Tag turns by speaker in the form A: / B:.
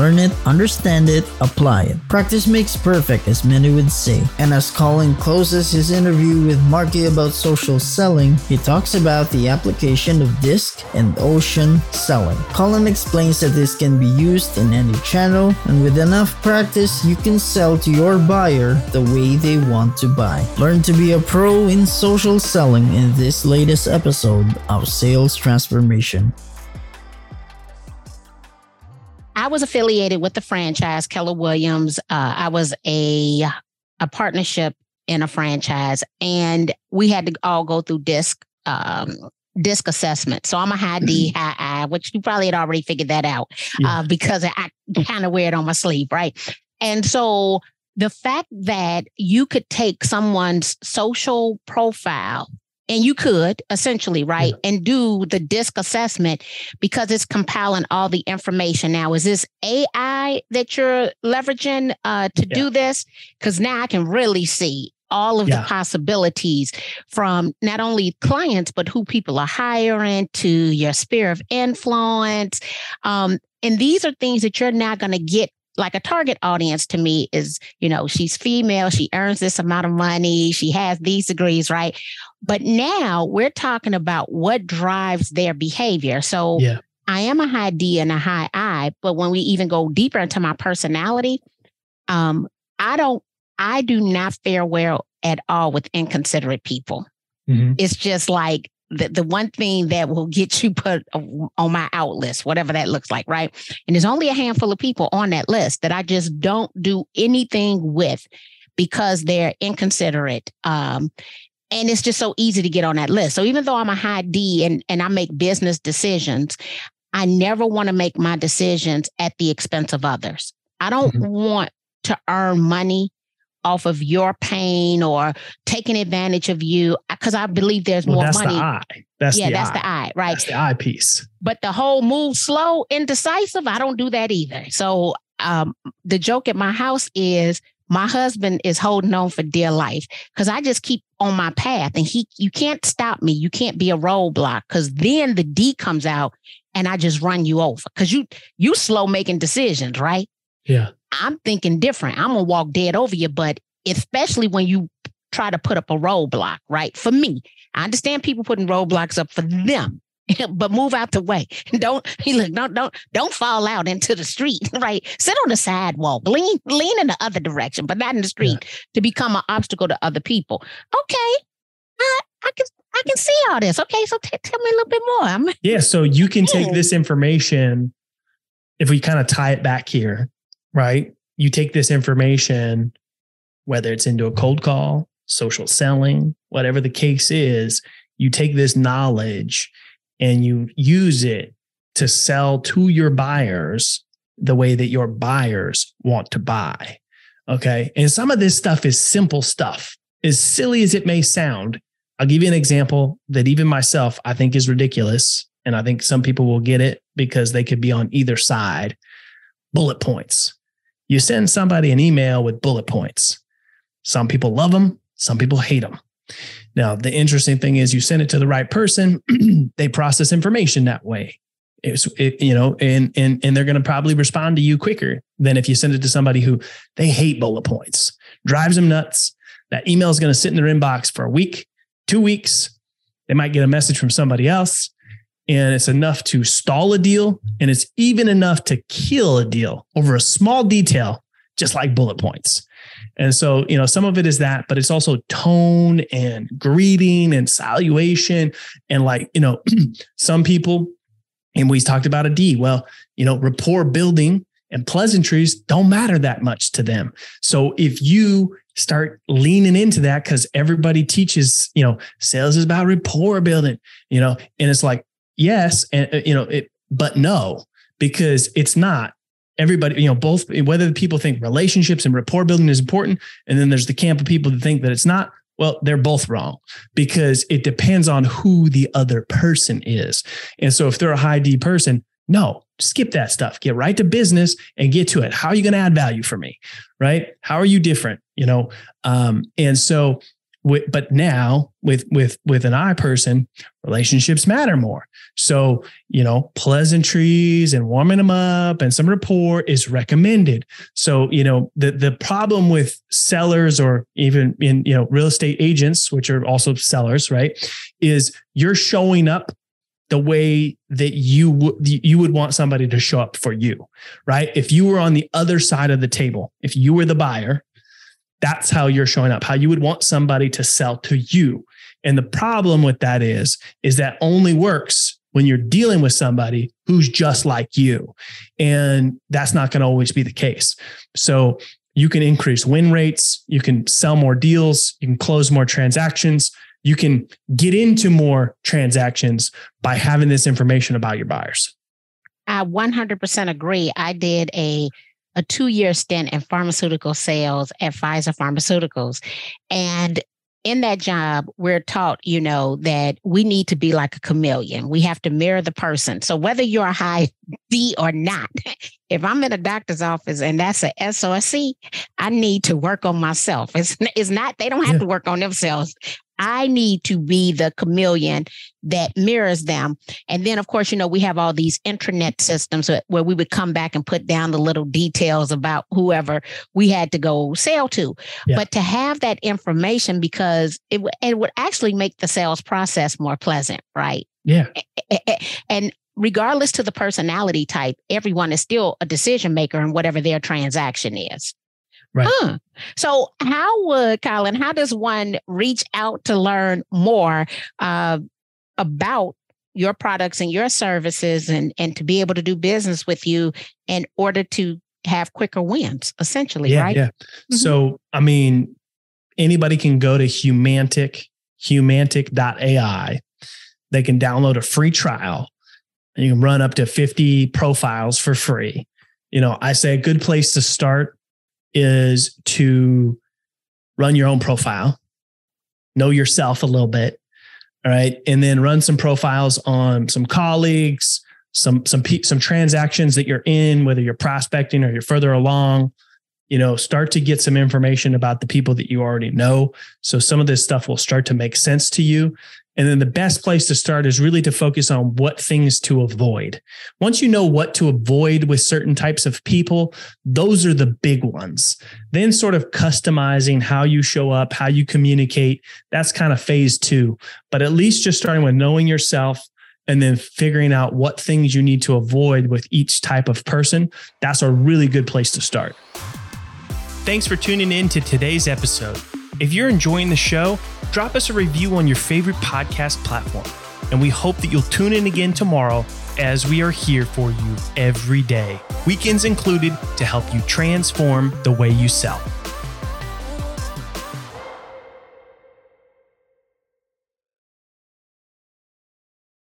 A: Learn it, understand it, apply it. Practice makes perfect, as many would say. And as Colin closes his interview with Marky about social selling, he talks about the application of disc and ocean selling. Colin explains that this can be used in any channel, and with enough practice, you can sell to your buyer the way they want to buy. Learn to be a pro in social selling in this latest episode of Sales Transformation.
B: I was affiliated with the franchise Keller Williams. Uh, I was a a partnership in a franchise, and we had to all go through disc um, disc assessment. So I'm a high D, high I, which you probably had already figured that out yeah. uh, because I kind of wear it on my sleeve, right? And so the fact that you could take someone's social profile and you could essentially right yeah. and do the disc assessment because it's compiling all the information now is this ai that you're leveraging uh, to yeah. do this because now i can really see all of yeah. the possibilities from not only clients but who people are hiring to your sphere of influence um, and these are things that you're now going to get like a target audience to me is, you know, she's female, she earns this amount of money, she has these degrees, right? But now we're talking about what drives their behavior. So yeah. I am a high D and a high I, but when we even go deeper into my personality, um, I don't, I do not fare well at all with inconsiderate people. Mm-hmm. It's just like the, the one thing that will get you put on my out list, whatever that looks like, right? And there's only a handful of people on that list that I just don't do anything with because they're inconsiderate. Um, and it's just so easy to get on that list. So even though I'm a high D and, and I make business decisions, I never want to make my decisions at the expense of others. I don't mm-hmm. want to earn money off of your pain or taking advantage of you because I believe there's well, more
C: that's
B: money.
C: The I. That's
B: yeah,
C: the
B: that's
C: I.
B: the I, right?
C: That's the I piece.
B: But the whole move slow, indecisive, I don't do that either. So um, the joke at my house is my husband is holding on for dear life because I just keep on my path and he you can't stop me. You can't be a roadblock because then the D comes out and I just run you over because you you slow making decisions, right?
C: Yeah.
B: I'm thinking different. I'm gonna walk dead over you, but especially when you try to put up a roadblock, right? For me, I understand people putting roadblocks up for them, but move out the way. Don't look, don't don't don't fall out into the street, right? Sit on the sidewalk, lean lean in the other direction, but not in the street yeah. to become an obstacle to other people. Okay, I, I can I can see all this. Okay, so t- tell me a little bit more. I'm,
C: yeah, so you can take this information if we kind of tie it back here right? You take this information, whether it's into a cold call, social selling, whatever the case is, you take this knowledge and you use it to sell to your buyers the way that your buyers want to buy. Okay. And some of this stuff is simple stuff, as silly as it may sound. I'll give you an example that even myself, I think is ridiculous. And I think some people will get it because they could be on either side. Bullet points you send somebody an email with bullet points. Some people love them, some people hate them. Now, the interesting thing is you send it to the right person, they process information that way. It's, it, you know, and and and they're going to probably respond to you quicker than if you send it to somebody who they hate bullet points, drives them nuts. That email is going to sit in their inbox for a week, two weeks. They might get a message from somebody else and it's enough to stall a deal and it's even enough to kill a deal over a small detail just like bullet points. And so you know some of it is that but it's also tone and greeting and salutation and like you know some people and we talked about a d well you know rapport building and pleasantries don't matter that much to them. So if you start leaning into that because everybody teaches you know sales is about rapport building you know and it's like yes and uh, you know it but no because it's not everybody, you know, both whether people think relationships and rapport building is important, and then there's the camp of people that think that it's not. Well, they're both wrong because it depends on who the other person is. And so if they're a high D person, no, skip that stuff. Get right to business and get to it. How are you going to add value for me? Right? How are you different? You know, um, and so with, but now with with with an I person, relationships matter more. So you know, pleasantries and warming them up and some rapport is recommended. So you know, the the problem with sellers or even in you know real estate agents, which are also sellers, right, is you're showing up the way that you would you would want somebody to show up for you, right? If you were on the other side of the table, if you were the buyer that's how you're showing up, how you would want somebody to sell to you. And the problem with that is, is that only works when you're dealing with somebody who's just like you. And that's not going to always be the case. So you can increase win rates, you can sell more deals, you can close more transactions, you can get into more transactions by having this information about your buyers.
B: I 100% agree. I did a a two year stint in pharmaceutical sales at Pfizer Pharmaceuticals. And in that job, we're taught, you know, that we need to be like a chameleon. We have to mirror the person. So whether you're a high D or not, if I'm in a doctor's office and that's a S or a C, I need to work on myself. It's, it's not, they don't have yeah. to work on themselves. I need to be the chameleon that mirrors them. And then, of course, you know, we have all these intranet systems where we would come back and put down the little details about whoever we had to go sell to. Yeah. But to have that information because it, it would actually make the sales process more pleasant, right?
C: Yeah.
B: And regardless to the personality type, everyone is still a decision maker in whatever their transaction is.
C: Right. Huh.
B: So, how would Colin? How does one reach out to learn more uh, about your products and your services, and and to be able to do business with you in order to have quicker wins? Essentially,
C: yeah,
B: right?
C: Yeah. Mm-hmm. So, I mean, anybody can go to Humantic, humantic.ai. They can download a free trial, and you can run up to fifty profiles for free. You know, I say a good place to start is to run your own profile, know yourself a little bit, all right, and then run some profiles on some colleagues, some some some transactions that you're in, whether you're prospecting or you're further along. You know, start to get some information about the people that you already know. So some of this stuff will start to make sense to you. And then the best place to start is really to focus on what things to avoid. Once you know what to avoid with certain types of people, those are the big ones. Then, sort of customizing how you show up, how you communicate, that's kind of phase two. But at least just starting with knowing yourself and then figuring out what things you need to avoid with each type of person, that's a really good place to start. Thanks for tuning in to today's episode. If you're enjoying the show, drop us a review on your favorite podcast platform. And we hope that you'll tune in again tomorrow as we are here for you every day, weekends included, to help you transform the way you sell.